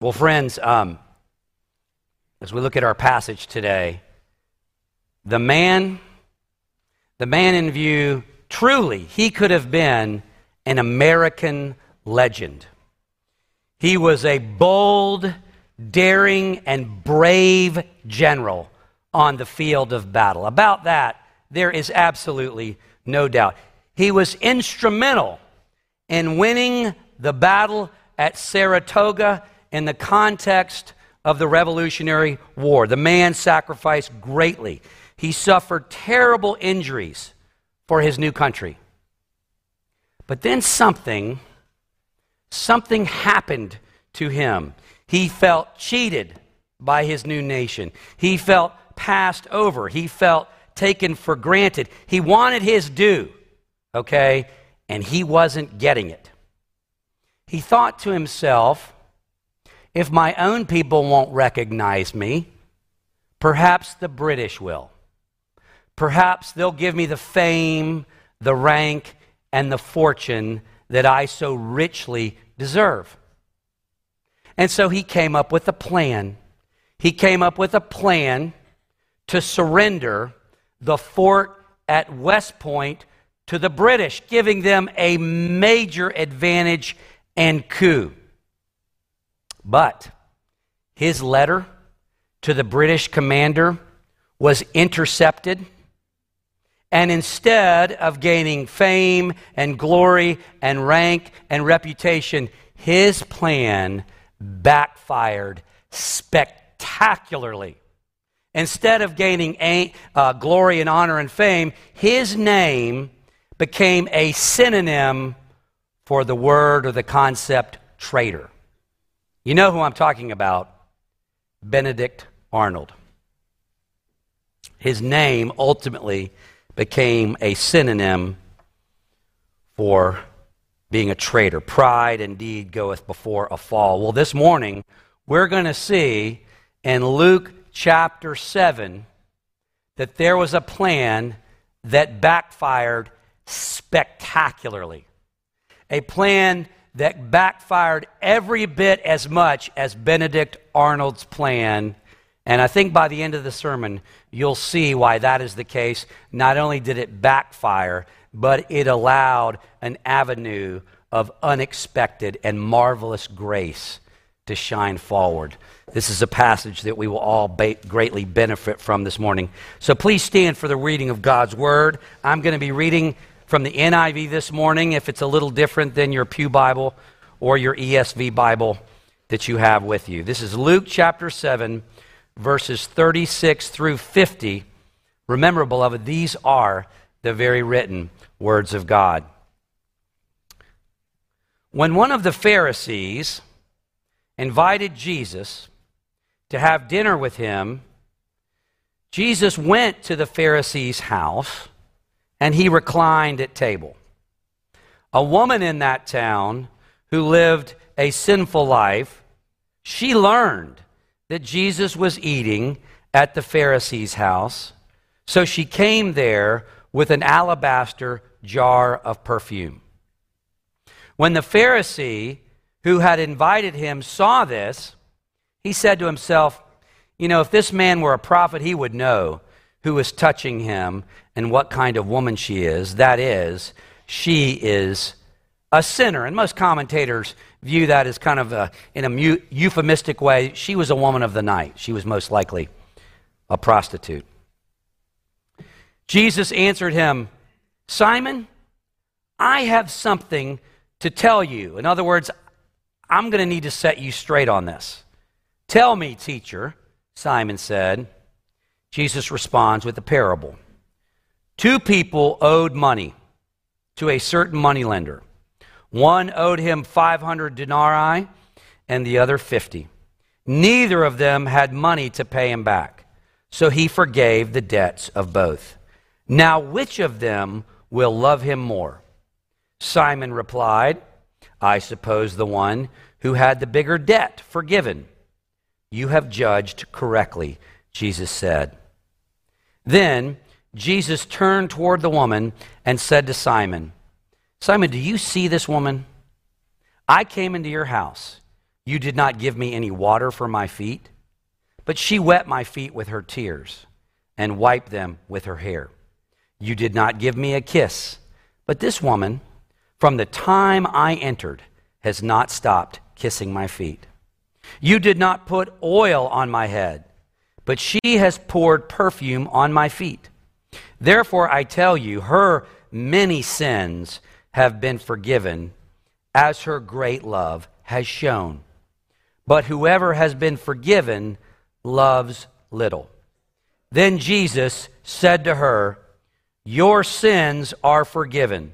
Well, friends, um, as we look at our passage today, the man, the man in view, truly, he could have been an American legend. He was a bold, daring, and brave general on the field of battle. About that, there is absolutely no doubt. He was instrumental in winning the battle at Saratoga in the context of the Revolutionary War. The man sacrificed greatly. He suffered terrible injuries for his new country. But then something, something happened to him. He felt cheated by his new nation. He felt passed over. He felt taken for granted. He wanted his due, okay? And he wasn't getting it. He thought to himself, if my own people won't recognize me, perhaps the British will. Perhaps they'll give me the fame, the rank, and the fortune that I so richly deserve. And so he came up with a plan. He came up with a plan to surrender the fort at West Point to the British, giving them a major advantage and coup. But his letter to the British commander was intercepted. And instead of gaining fame and glory and rank and reputation, his plan backfired spectacularly. Instead of gaining uh, glory and honor and fame, his name became a synonym for the word or the concept traitor. You know who I'm talking about? Benedict Arnold. His name ultimately became a synonym for being a traitor. Pride indeed goeth before a fall. Well, this morning, we're going to see in Luke chapter 7 that there was a plan that backfired spectacularly. A plan that backfired every bit as much as Benedict Arnold's plan. And I think by the end of the sermon, you'll see why that is the case. Not only did it backfire, but it allowed an avenue of unexpected and marvelous grace to shine forward. This is a passage that we will all ba- greatly benefit from this morning. So please stand for the reading of God's Word. I'm going to be reading from the NIV this morning if it's a little different than your Pew Bible or your ESV Bible that you have with you. This is Luke chapter 7, verses 36 through 50. Remember, beloved, these are the very written words of God. When one of the Pharisees invited Jesus to have dinner with him, Jesus went to the Pharisee's house and he reclined at table. A woman in that town who lived a sinful life, she learned that Jesus was eating at the Pharisee's house, so she came there with an alabaster jar of perfume. When the Pharisee who had invited him saw this, he said to himself, You know, if this man were a prophet, he would know who is touching him and what kind of woman she is. That is, she is a sinner. And most commentators view that as kind of a, in a euphemistic way. She was a woman of the night. She was most likely a prostitute. Jesus answered him, Simon, I have something to tell you. In other words, I'm going to need to set you straight on this. Tell me, teacher, Simon said. Jesus responds with a parable. Two people owed money to a certain moneylender. One owed him 500 denarii and the other 50. Neither of them had money to pay him back, so he forgave the debts of both. Now, which of them will love him more? Simon replied, I suppose the one who had the bigger debt forgiven. You have judged correctly, Jesus said. Then Jesus turned toward the woman and said to Simon, Simon, do you see this woman? I came into your house. You did not give me any water for my feet, but she wet my feet with her tears and wiped them with her hair. You did not give me a kiss, but this woman, from the time I entered, has not stopped kissing my feet. You did not put oil on my head, but she has poured perfume on my feet. Therefore, I tell you, her many sins have been forgiven, as her great love has shown. But whoever has been forgiven loves little. Then Jesus said to her, Your sins are forgiven.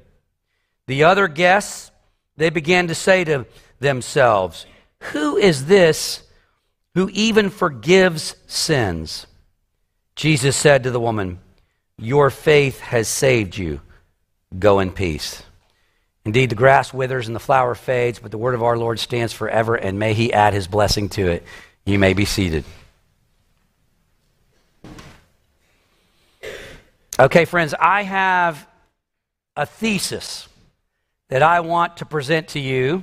The other guests, they began to say to themselves, Who is this who even forgives sins? Jesus said to the woman, Your faith has saved you. Go in peace. Indeed, the grass withers and the flower fades, but the word of our Lord stands forever, and may he add his blessing to it. You may be seated. Okay, friends, I have a thesis that I want to present to you.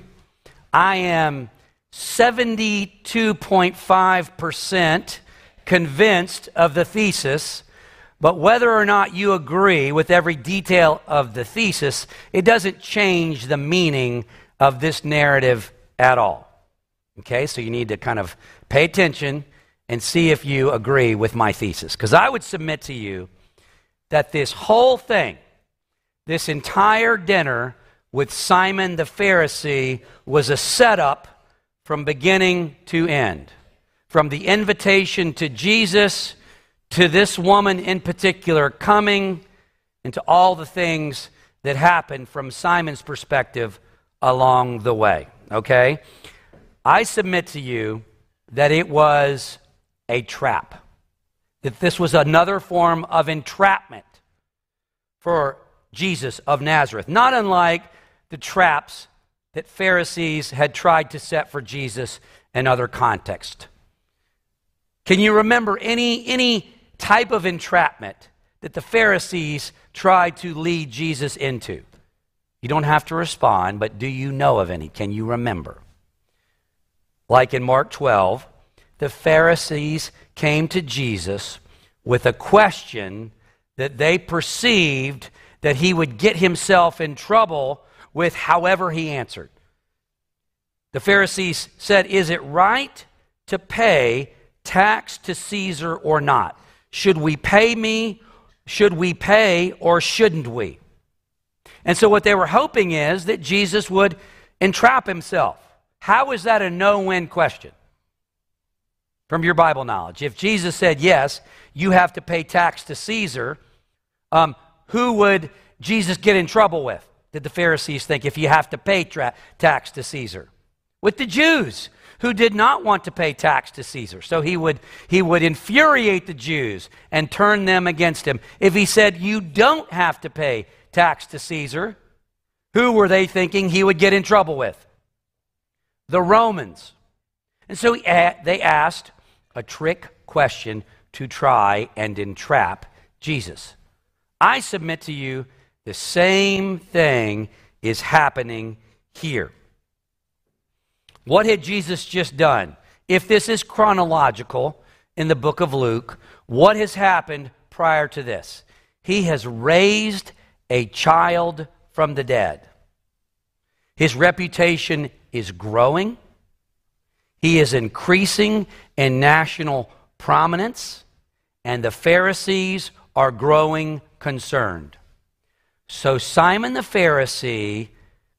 I am 72.5% convinced of the thesis but whether or not you agree with every detail of the thesis, it doesn't change the meaning of this narrative at all. Okay, so you need to kind of pay attention and see if you agree with my thesis. Because I would submit to you that this whole thing, this entire dinner with Simon the Pharisee, was a setup from beginning to end. From the invitation to Jesus to this woman in particular coming and to all the things that happened from Simon's perspective along the way. Okay? I submit to you that it was a trap, that this was another form of entrapment for Jesus of Nazareth, not unlike the traps that Pharisees had tried to set for Jesus in other contexts. Can you remember any, any type of entrapment that the Pharisees tried to lead Jesus into? You don't have to respond, but do you know of any? Can you remember? Like in Mark 12, the Pharisees came to Jesus with a question that they perceived that he would get himself in trouble with however he answered. The Pharisees said, Is it right to pay tax to Caesar or not? Should we pay me? Should we pay or shouldn't we? And so, what they were hoping is that Jesus would entrap himself. How is that a no win question? From your Bible knowledge. If Jesus said, yes, you have to pay tax to Caesar, um, who would Jesus get in trouble with? Did the Pharisees think if you have to pay tra- tax to Caesar? With the Jews who did not want to pay tax to Caesar. So he would, he would infuriate the Jews and turn them against him. If he said, You don't have to pay tax to Caesar, who were they thinking he would get in trouble with? The Romans. And so he, they asked a trick question to try and entrap Jesus. I submit to you the same thing is happening here. What had Jesus just done? If this is chronological in the book of Luke, what has happened prior to this? He has raised a child from the dead. His reputation is growing. He is increasing in national prominence, and the Pharisees are growing concerned. So Simon the Pharisee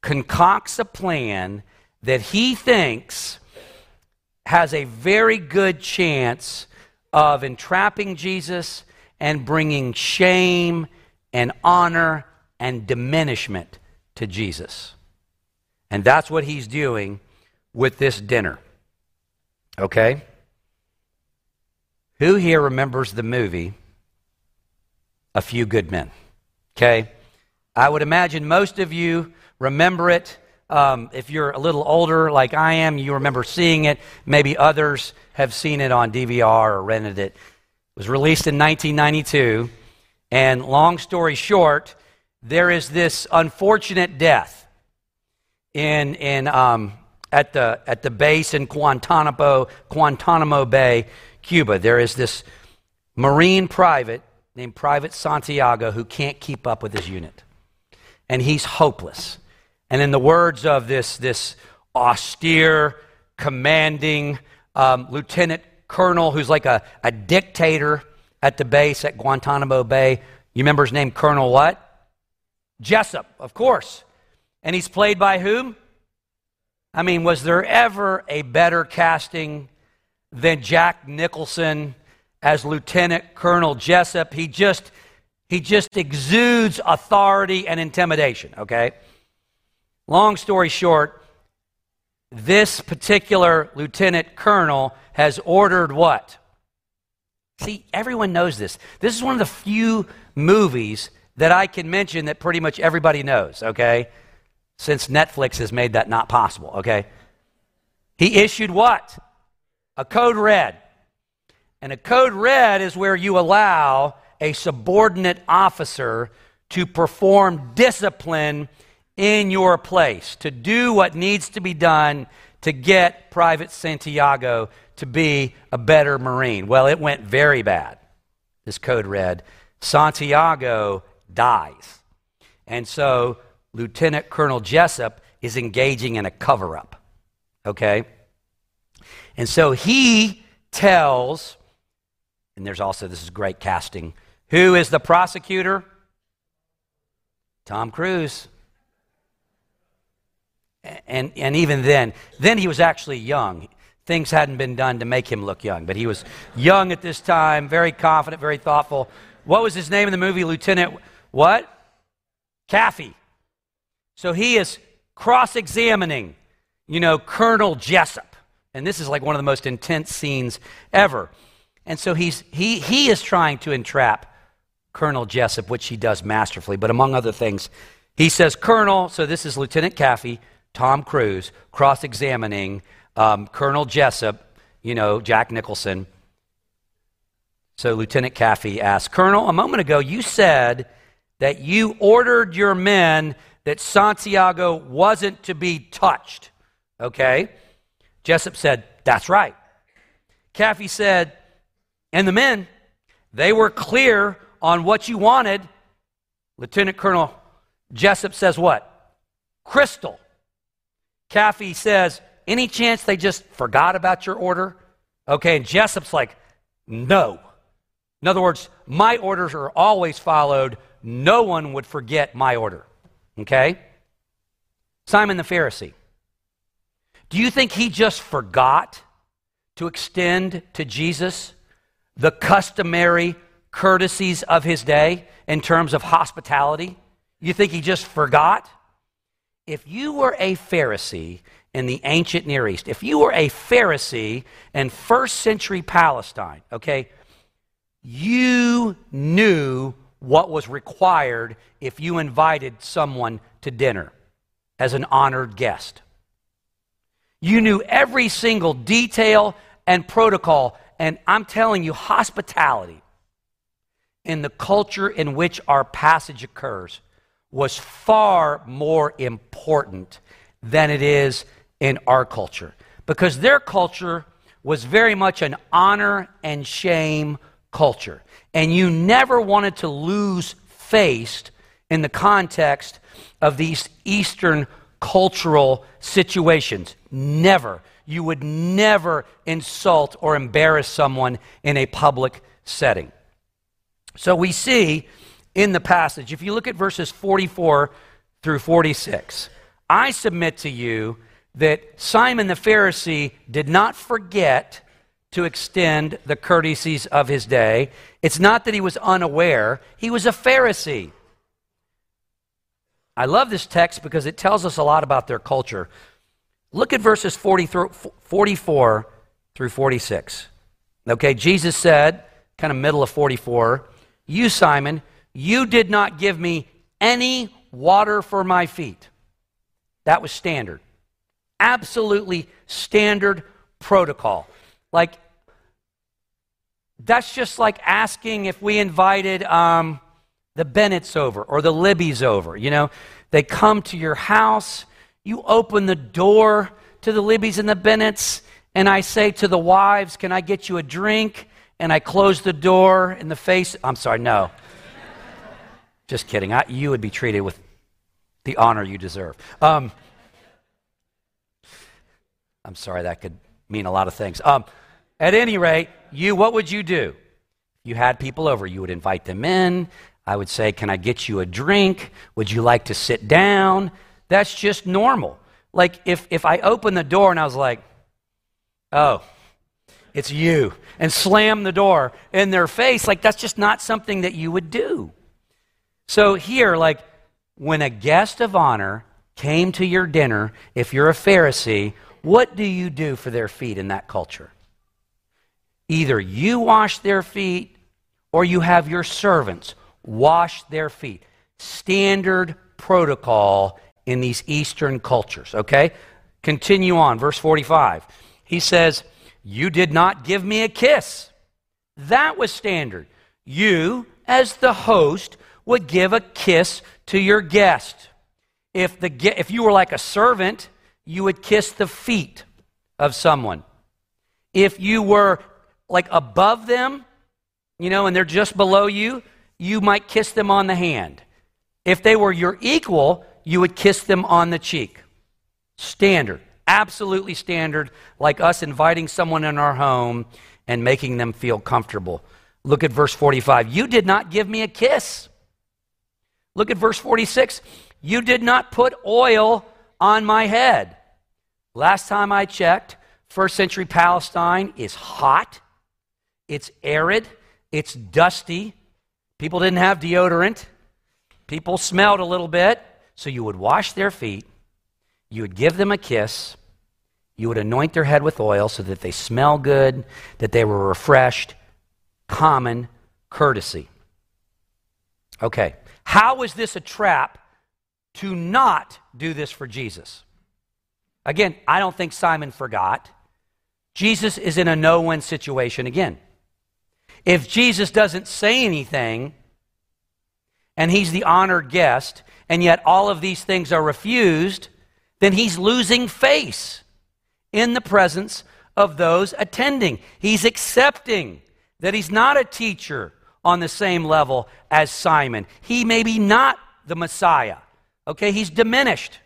concocts a plan that he thinks has a very good chance of entrapping Jesus and bringing shame and honor and diminishment to Jesus. And that's what he's doing with this dinner. Okay? Who here remembers the movie A Few Good Men? Okay? I would imagine most of you remember it. Um, if you're a little older, like I am, you remember seeing it. Maybe others have seen it on DVR or rented it. It was released in 1992. And long story short, there is this unfortunate death in, in um, at the, at the base in Guantanamo, Guantanamo Bay, Cuba. There is this Marine private named Private Santiago who can't keep up with his unit. And he's hopeless. And in the words of this, this austere, commanding um, lieutenant colonel who's like a, a dictator at the base at Guantanamo Bay, you remember his name, Colonel what? Jessup, of course. And he's played by whom? I mean, was there ever a better casting than Jack Nicholson as Lieutenant Colonel Jessup? He just he just exudes authority and intimidation, okay? Long story short, this particular lieutenant colonel has ordered what? See, everyone knows this. This is one of the few movies that I can mention that pretty much everybody knows, okay? Since Netflix has made that not possible, okay? He issued what? A code red. And a code red is where you allow a subordinate officer to perform discipline in your place, to do what needs to be done to get Private Santiago to be a better Marine. Well, it went very bad. This code red Santiago dies. And so Lieutenant Colonel Jessup is engaging in a cover up. Okay? And so he tells, and there's also, this is great casting, who is the prosecutor? Tom Cruise. And, and even then, then he was actually young. Things hadn't been done to make him look young, but he was young at this time, very confident, very thoughtful. What was his name in the movie? Lieutenant what? Kaffee. So he is cross examining, you know, Colonel Jessup. And this is like one of the most intense scenes ever. And so he's, he, he is trying to entrap Colonel Jessup, which he does masterfully. But among other things, he says, Colonel, so this is Lieutenant Kaffee, Tom Cruise, cross examining um, Colonel Jessup, you know, Jack Nicholson. So Lieutenant Kaffee asks, Colonel, a moment ago you said that you ordered your men that Santiago wasn't to be touched. Okay? Jessup said, That's right. Kaffee said, And the men, they were clear on what you wanted. Lieutenant Colonel Jessup says, What? Crystal. Kaffee says, Any chance they just forgot about your order? Okay, and Jessup's like, No. In other words, my orders are always followed. No one would forget my order. Okay? Simon the Pharisee. Do you think he just forgot to extend to Jesus the customary courtesies of his day in terms of hospitality? You think he just forgot? If you were a Pharisee in the ancient Near East, if you were a Pharisee in first century Palestine, okay, you knew what was required if you invited someone to dinner as an honored guest. You knew every single detail and protocol, and I'm telling you, hospitality in the culture in which our passage occurs was far more important than it is in our culture. Because their culture was very much an honor and shame culture. And you never wanted to lose face in the context of these Eastern cultural situations. Never. You would never insult or embarrass someone in a public setting. So we see in the passage, if you look at verses 44 through 46, I submit to you that Simon the Pharisee did not forget to extend the courtesies of his day. It's not that he was unaware, he was a Pharisee. I love this text because it tells us a lot about their culture. Look at verses 40 through, 44 through 46. Okay, Jesus said, kind of middle of 44, You, Simon, you did not give me any water for my feet. That was standard. Absolutely standard protocol. Like that's just like asking if we invited um, the Bennetts over or the Libby's over. You know, they come to your house, you open the door to the Libby's and the Bennetts and I say to the wives, Can I get you a drink? And I closed the door in the face. I'm sorry, no. Just kidding. I, you would be treated with the honor you deserve. Um, I'm sorry, that could mean a lot of things. Um, at any rate, you, what would you do? You had people over, you would invite them in. I would say, Can I get you a drink? Would you like to sit down? That's just normal. Like if, if I opened the door and I was like, Oh, it's you, and slam the door in their face, like that's just not something that you would do. So here, like when a guest of honor came to your dinner, if you're a Pharisee, what do you do for their feet in that culture? Either you wash their feet or you have your servants wash their feet. Standard protocol in these Eastern cultures, okay? Continue on, verse 45. He says, You did not give me a kiss. That was standard. You, as the host, would give a kiss to your guest. If, the, if you were like a servant, you would kiss the feet of someone. If you were like above them, you know, and they're just below you, you might kiss them on the hand. If they were your equal, you would kiss them on the cheek. Standard, absolutely standard, like us inviting someone in our home and making them feel comfortable. Look at verse 45. You did not give me a kiss. Look at verse 46. You did not put oil on my head. Last time I checked, first century Palestine is hot, it's arid, it's dusty. People didn't have deodorant. People smelled a little bit. So you would wash their feet, you would give them a kiss, you would anoint their head with oil so that they smell good, that they were refreshed. Common courtesy. Okay, how is this a trap to not do this for Jesus? Again, I don't think Simon forgot. Jesus is in a no win situation again. If Jesus doesn't say anything and he's the honored guest, and yet all of these things are refused, then he's losing face in the presence of those attending. He's accepting that he's not a teacher on the same level as Simon. He may be not the Messiah. Okay, he's diminished.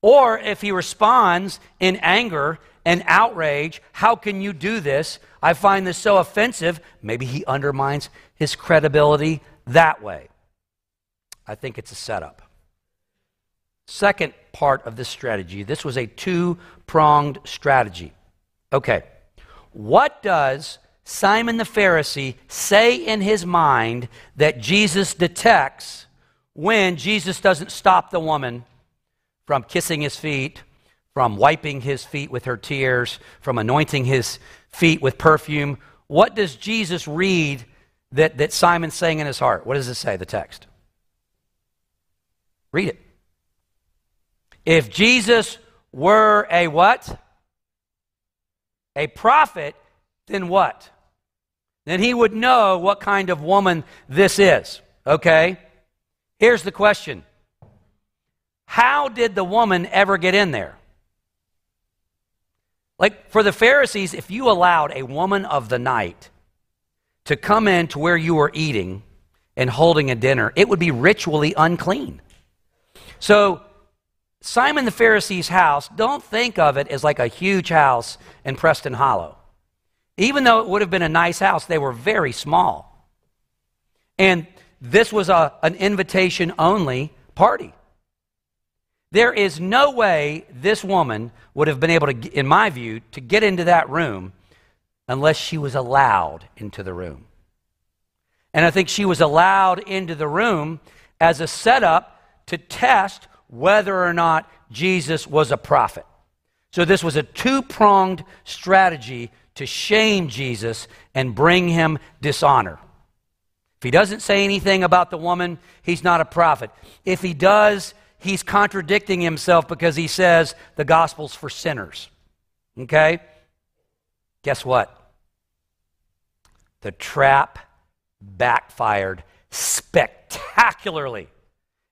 Or if he responds in anger and outrage, how can you do this? I find this so offensive. Maybe he undermines his credibility that way. I think it's a setup. Second part of this strategy this was a two pronged strategy. Okay, what does Simon the Pharisee say in his mind that Jesus detects when Jesus doesn't stop the woman from kissing his feet, from wiping his feet with her tears, from anointing his feet with perfume? What does Jesus read that, that Simon's saying in his heart? What does it say, the text? Read it. If Jesus were a what? A prophet, then what? Then he would know what kind of woman this is. Okay? Here's the question How did the woman ever get in there? Like for the Pharisees, if you allowed a woman of the night to come in to where you were eating and holding a dinner, it would be ritually unclean. So, Simon the Pharisee's house, don't think of it as like a huge house in Preston Hollow. Even though it would have been a nice house, they were very small. And this was a, an invitation only party. There is no way this woman would have been able to, in my view, to get into that room unless she was allowed into the room. And I think she was allowed into the room as a setup to test whether or not Jesus was a prophet. So this was a two pronged strategy to shame Jesus and bring him dishonor. If he doesn't say anything about the woman, he's not a prophet. If he does, he's contradicting himself because he says the gospel's for sinners. Okay? Guess what? The trap backfired spectacularly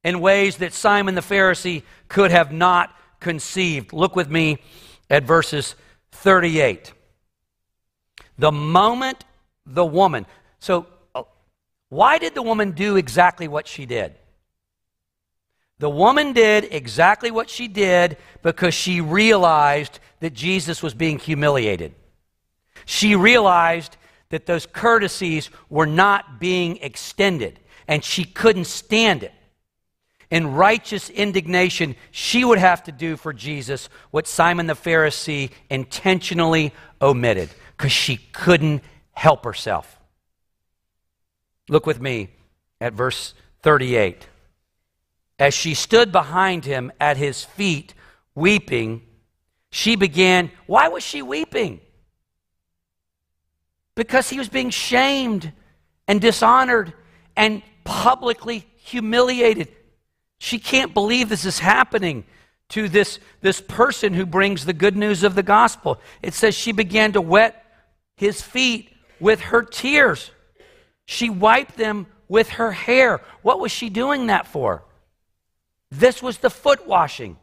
in ways that Simon the Pharisee could have not conceived. Look with me at verses 38. The moment the woman, so uh, why did the woman do exactly what she did? The woman did exactly what she did because she realized that Jesus was being humiliated. She realized that those courtesies were not being extended, and she couldn't stand it. In righteous indignation, she would have to do for Jesus what Simon the Pharisee intentionally omitted because she couldn't help herself. Look with me at verse 38. As she stood behind him at his feet, weeping, she began. Why was she weeping? Because he was being shamed and dishonored and publicly humiliated. She can't believe this is happening to this, this person who brings the good news of the gospel. It says she began to wet his feet with her tears. She wiped them with her hair. What was she doing that for? This was the foot washing.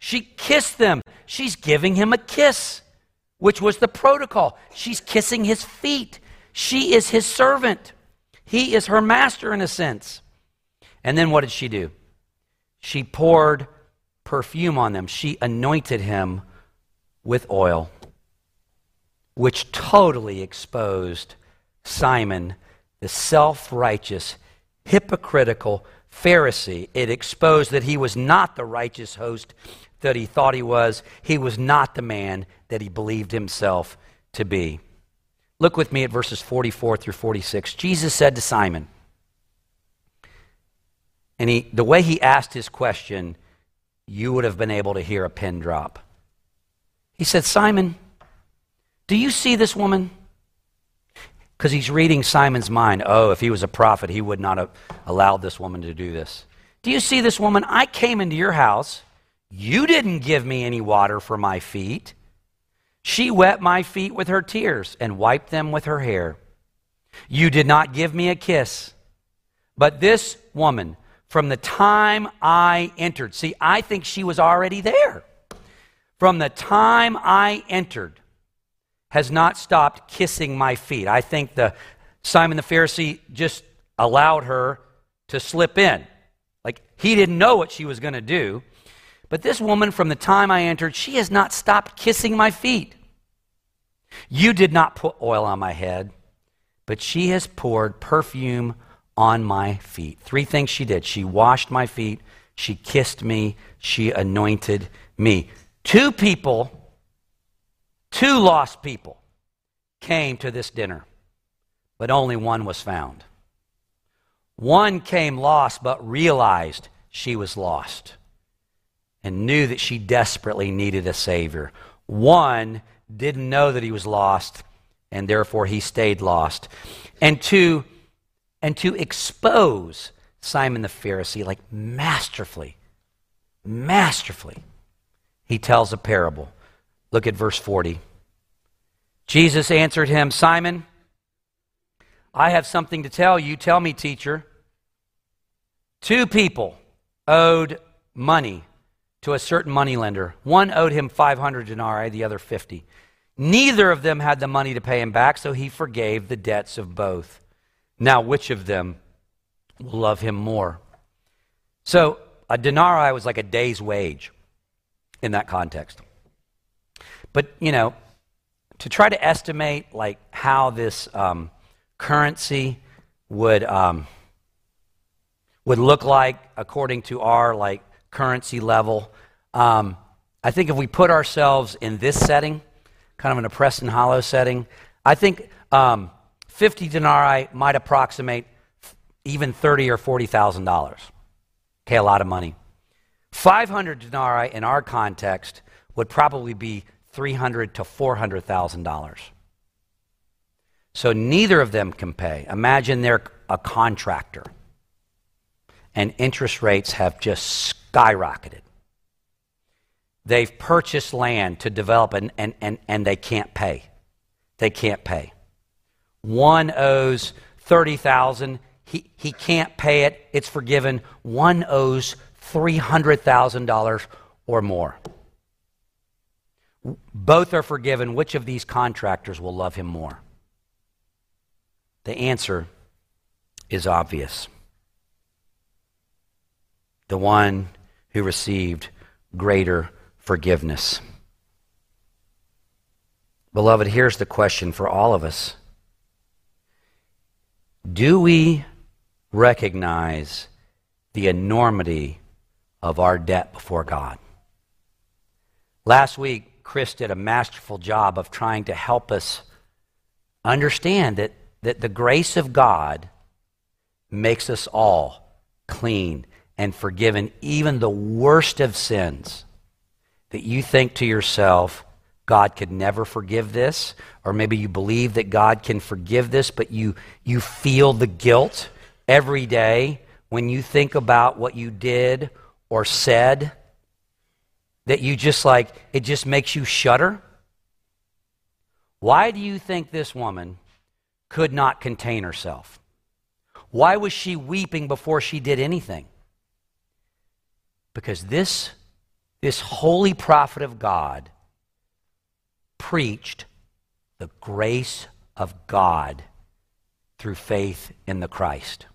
She kissed them. She's giving him a kiss, which was the protocol. She's kissing his feet. She is his servant. He is her master in a sense. And then what did she do? She poured perfume on them. She anointed him with oil, which totally exposed Simon, the self righteous, hypocritical Pharisee. It exposed that he was not the righteous host that he thought he was, he was not the man that he believed himself to be. Look with me at verses 44 through 46. Jesus said to Simon, and he, the way he asked his question, you would have been able to hear a pin drop. He said, Simon, do you see this woman? Because he's reading Simon's mind. Oh, if he was a prophet, he would not have allowed this woman to do this. Do you see this woman? I came into your house. You didn't give me any water for my feet. She wet my feet with her tears and wiped them with her hair. You did not give me a kiss. But this woman, from the time I entered, see, I think she was already there. From the time I entered, has not stopped kissing my feet. I think the Simon the Pharisee just allowed her to slip in. Like he didn't know what she was going to do. But this woman, from the time I entered, she has not stopped kissing my feet. You did not put oil on my head, but she has poured perfume on my feet. Three things she did she washed my feet, she kissed me, she anointed me. Two people, two lost people, came to this dinner, but only one was found. One came lost, but realized she was lost and knew that she desperately needed a Savior. One didn't know that he was lost, and therefore he stayed lost. And two, and to expose Simon the Pharisee, like masterfully, masterfully, he tells a parable. Look at verse 40. Jesus answered him, Simon, I have something to tell you. Tell me, teacher. Two people owed money to a certain moneylender. One owed him 500 denarii, the other 50. Neither of them had the money to pay him back, so he forgave the debts of both. Now, which of them will love him more? So, a denarii was like a day's wage in that context. But, you know, to try to estimate like how this um, currency would um, would look like according to our like currency level, um, I think if we put ourselves in this setting, kind of an a Preston Hollow setting, I think um, 50 denarii might approximate even 30 or 40,000 dollars. Okay, a lot of money. 500 denarii in our context would probably be 300 to 400,000 dollars. So neither of them can pay. Imagine they're a contractor and interest rates have just skyrocketed. They've purchased land to develop and, and, and, and they can't pay. They can't pay. One owes 30,000. He, he can't pay it. It's forgiven. One owes $300,000. or more? Both are forgiven. Which of these contractors will love him more? The answer is obvious. The one who received greater forgiveness. Beloved, here's the question for all of us Do we recognize the enormity of our debt before God? Last week, Chris did a masterful job of trying to help us understand that, that the grace of God makes us all clean and forgiven, even the worst of sins. That you think to yourself, God could never forgive this, or maybe you believe that God can forgive this, but you, you feel the guilt every day when you think about what you did or said, that you just like, it just makes you shudder? Why do you think this woman could not contain herself? Why was she weeping before she did anything? Because this, this holy prophet of God preached the grace of God through faith in the Christ.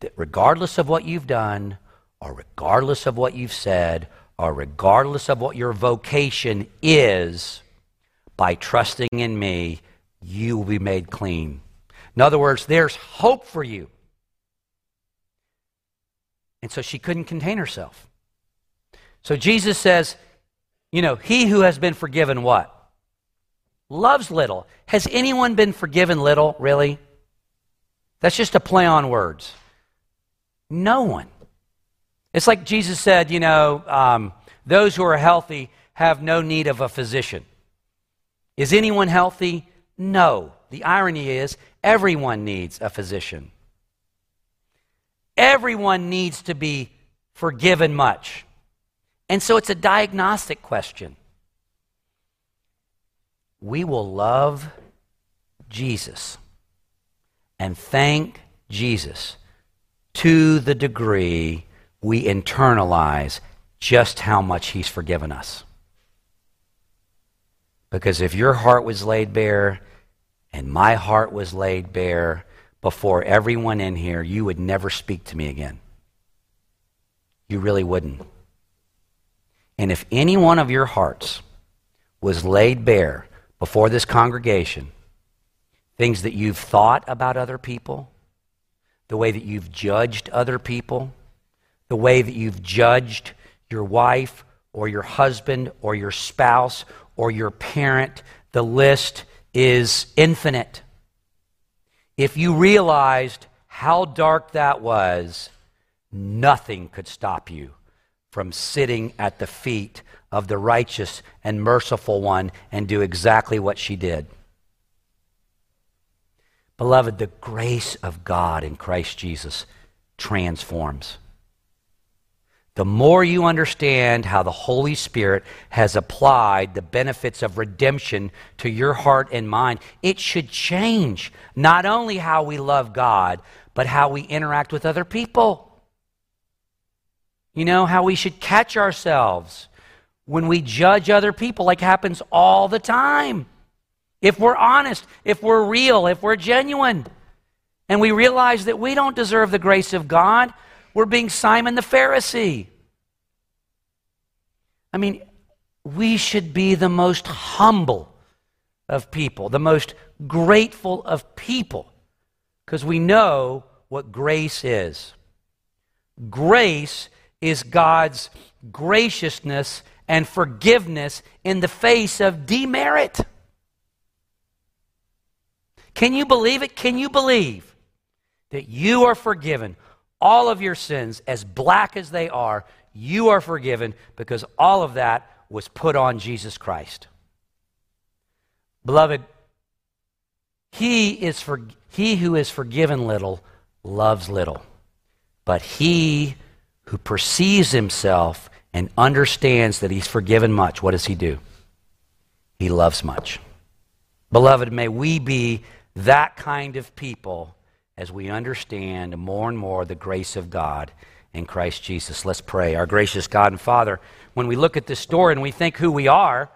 That regardless of what you've done, or regardless of what you've said, or regardless of what your vocation is, by trusting in me, you will be made clean. In other words, there's hope for you. And so she couldn't contain herself. So Jesus says, you know, he who has been forgiven what? Loves little. Has anyone been forgiven little, really? That's just a play on words. No one. It's like Jesus said, you know, um, those who are healthy have no need of a physician. Is anyone healthy? No. The irony is, everyone needs a physician. Everyone needs to be forgiven much. And so it's a diagnostic question. We will love Jesus and thank Jesus to the degree we internalize just how much He's forgiven us. Because if your heart was laid bare and my heart was laid bare before everyone in here, you would never speak to me again. You really wouldn't. And if any one of your hearts was laid bare before this congregation, things that you've thought about other people, the way that you've judged other people, the way that you've judged your wife or your husband or your spouse or your parent, the list is infinite. If you realized how dark that was, nothing could stop you from sitting at the feet of the righteous and merciful one and do exactly what she did. Beloved, the grace of God in Christ Jesus transforms. The more you understand how the Holy Spirit has applied the benefits of redemption to your heart and mind, it should change not only how we love God, but how we interact with other people. You know, how we should catch ourselves when we judge other people, like happens all the time. If we're honest, if we're real, if we're genuine, and we realize that we don't deserve the grace of God, we're being Simon the Pharisee. I mean, we should be the most humble of people, the most grateful of people, because we know what grace is. Grace is God's graciousness and forgiveness in the face of demerit. Can you believe it? Can you believe that you are forgiven? All of your sins, as black as they are, you are forgiven because all of that was put on Jesus Christ. Beloved, he, is for, he who is forgiven little loves little, but he who perceives himself and understands that he's forgiven much, what does he do? He loves much. Beloved, may we be that kind of people as we understand more and more the grace of God in Christ Jesus. Let's pray. Our gracious God and Father, when we look at this story and we think who we are,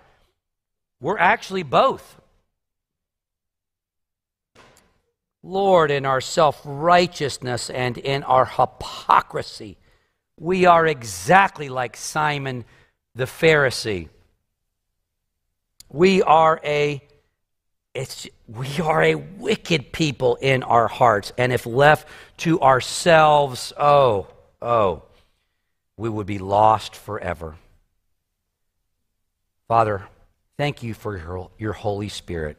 we're actually both. Lord, in our self righteousness and in our hypocrisy, we are exactly like Simon the Pharisee. We are a it's, we are a wicked people in our hearts, and if left to ourselves, oh, oh, we would be lost forever. Father, thank you for your, your Holy Spirit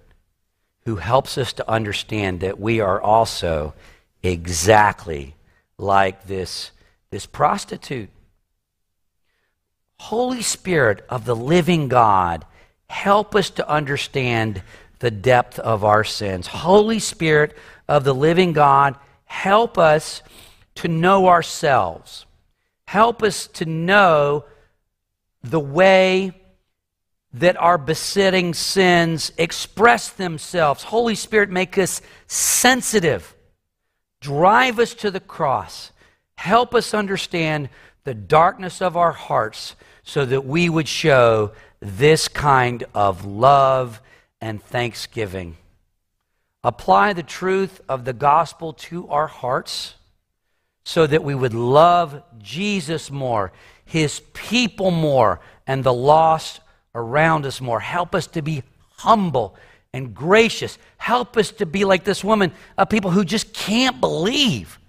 who helps us to understand that we are also exactly like this, this prostitute. Holy Spirit of the living God, help us to understand the depth of our sins. Holy Spirit of the living God, help us to know ourselves. Help us to know the way that our besetting sins express themselves. Holy Spirit, make us sensitive. Drive us to the cross. Help us understand the darkness of our hearts so that we would show this kind of love and thanksgiving. Apply the truth of the gospel to our hearts so that we would love Jesus more, his people more, and the lost around us more. Help us to be humble and gracious. Help us to be like this woman, a people who just can't believe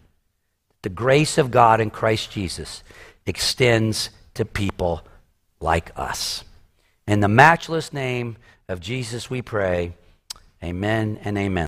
the grace of God in Christ Jesus extends to people like us. In the matchless name of Jesus, we pray. Amen and amen.